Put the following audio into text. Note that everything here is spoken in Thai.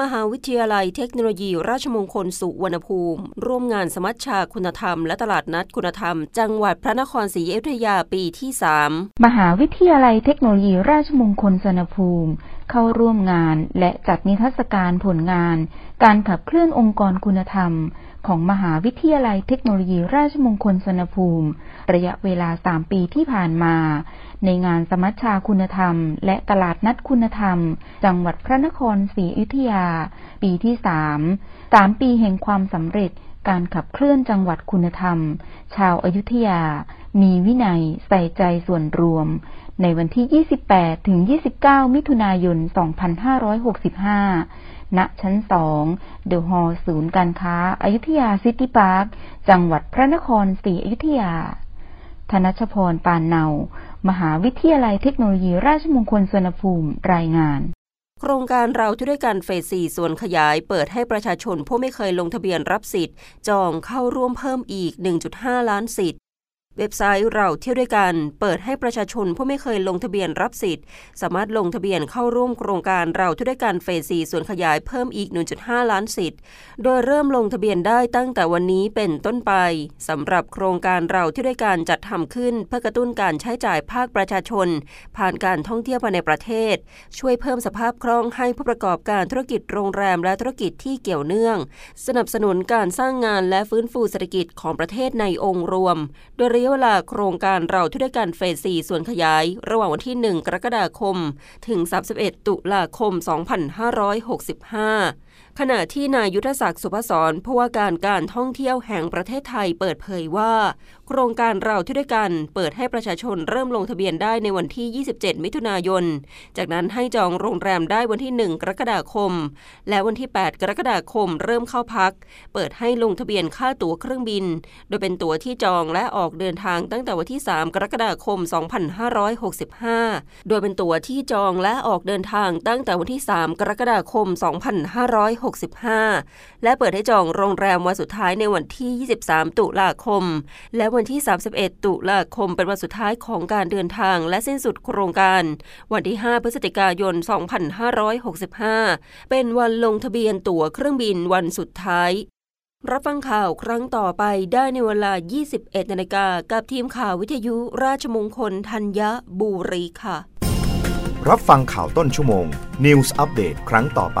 มหาวิทยาลัยเทคโนโลยี ราชมงคลสุวรรณภูมิ ร่วมงานสมัชชาคุณธรรม และตลาดนัดคุณธรรม จังหวัดพระนครศรีอยุธยาปีที่ 3 มหาวิทยาลัยเทคโนโลยี ราชมงคลสุวรรณภูมิ เข้าร่วมงานและจัดนิทรรศการผลงาน การขับเคลื่อนองค์กรคุณธรรม ของมหาวิทยาลัยเทคโนโลยีราชมงคลสนภูมิ ระยะเวลา 3 ปีที่ผ่านมา ในงานสมัชชาคุณธรรม และตลาดนัดคุณธรรม จังหวัดพระนครศรีอยุธยา ปีที่ 3 3 ปีแห่งความสำเร็จการขับเคลื่อนจังหวัดคุณธรรม ชาวอยุธยา มีวินัยใส่ใจส่วนรวม ในวันที่ 28 ถึง 29 มิถุนายน 2565 ณ ชั้น 2 เดอะฮอลล์ศูนย์การค้าอยุธยาซิตี้พาร์ค จังหวัดพระนครศรีอยุธยา ธนชพร ปานเนา มหาวิทยาลัยเทคโนโลยีราชมงคลสุวรรณภูมิ รายงานโครงการเราเที่ยวด้วยกันเฟส4ส่วนขยาย เปิดให้ประชาชนผู้ไม่เคยลงทะเบียนรับสิทธิ์ จองเข้าร่วมเพิ่มอีก 1.5 ล้านสิทธิ์ เว็บไซต์เราเที่ยวด้วยกัน เปิดให้ประชาชนผู้ไม่เคยลงทะเบียนรับสิทธิ์ สามารถลงทะเบียนเข้าร่วมโครงการเราเที่ยวด้วยกันเฟส4ส่วนขยายเพิ่มอีก 1.5 ล้านสิทธิ์ โดยเริ่มลงทะเบียนได้ตั้งแต่วันนี้เป็นต้นไปสำหรับโครงการเราเที่ยวด้วยกันจัดทำขึ้น เพื่อกระตุ้นการใช้จ่ายภาคประชาชน ผ่านการท่องเที่ยวภายในประเทศ ช่วยเพิ่มสภาพคล่องให้ผู้ประกอบการธุรกิจโรงแรมและธุรกิจที่เกี่ยวเนื่อง สนับสนุนการสร้างงานและฟื้นฟูเศรษฐกิจของประเทศในองค์รวม โดยระยะเวลาโครงการเราที่ด้วยกันเฟส 4 ส่วนขยาย ระหว่างวันที่ 1 กรกฎาคม ถึง 31 ตุลาคม 2565 ขณะที่นายยุทธศักดิ์สุภศรผู้ว่าการการท่องเที่ยวแห่งประเทศไทยเปิดเผยว่า โครงการเราที่ด้วยกันเปิดให้ประชาชนเริ่มลงทะเบียนได้ในวันที่ 27 มิถุนายน จากนั้นให้จองโรงแรมได้วันที่ 1 กรกฎาคม และวันที่ 8 กรกฎาคมเริ่มเข้าพัก เปิดให้ลงทะเบียนค่าตั๋วเครื่องบิน โดยเป็นตั๋วที่จองและออกเดินทางตั้งแต่วันที่ 3 กรกฎาคม 2565 โดยเป็นตั๋วที่จองและออกเดินทางตั้งแต่วันที่ 3 กรกฎาคม2565 และเปิดให้จองโรงแรมวันสุดท้ายในวันที่ 23 ตุลาคม และวันที่ 31 ตุลาคมเป็นวันสุดท้ายของการเดินทางและสิ้นสุดโครงการ วันที่ 5 พฤศจิกายน 2565 เป็นวันลงทะเบียนตั๋วเครื่องบินวันสุดท้ายรับฟังข่าวครั้งต่อไปได้ในเวลา 21 นาฬิกากับทีมข่าววิทยุราชมงคลธัญบุรีค่ะ รับฟังข่าวต้นชั่วโมง News อัปเดตครั้งต่อไป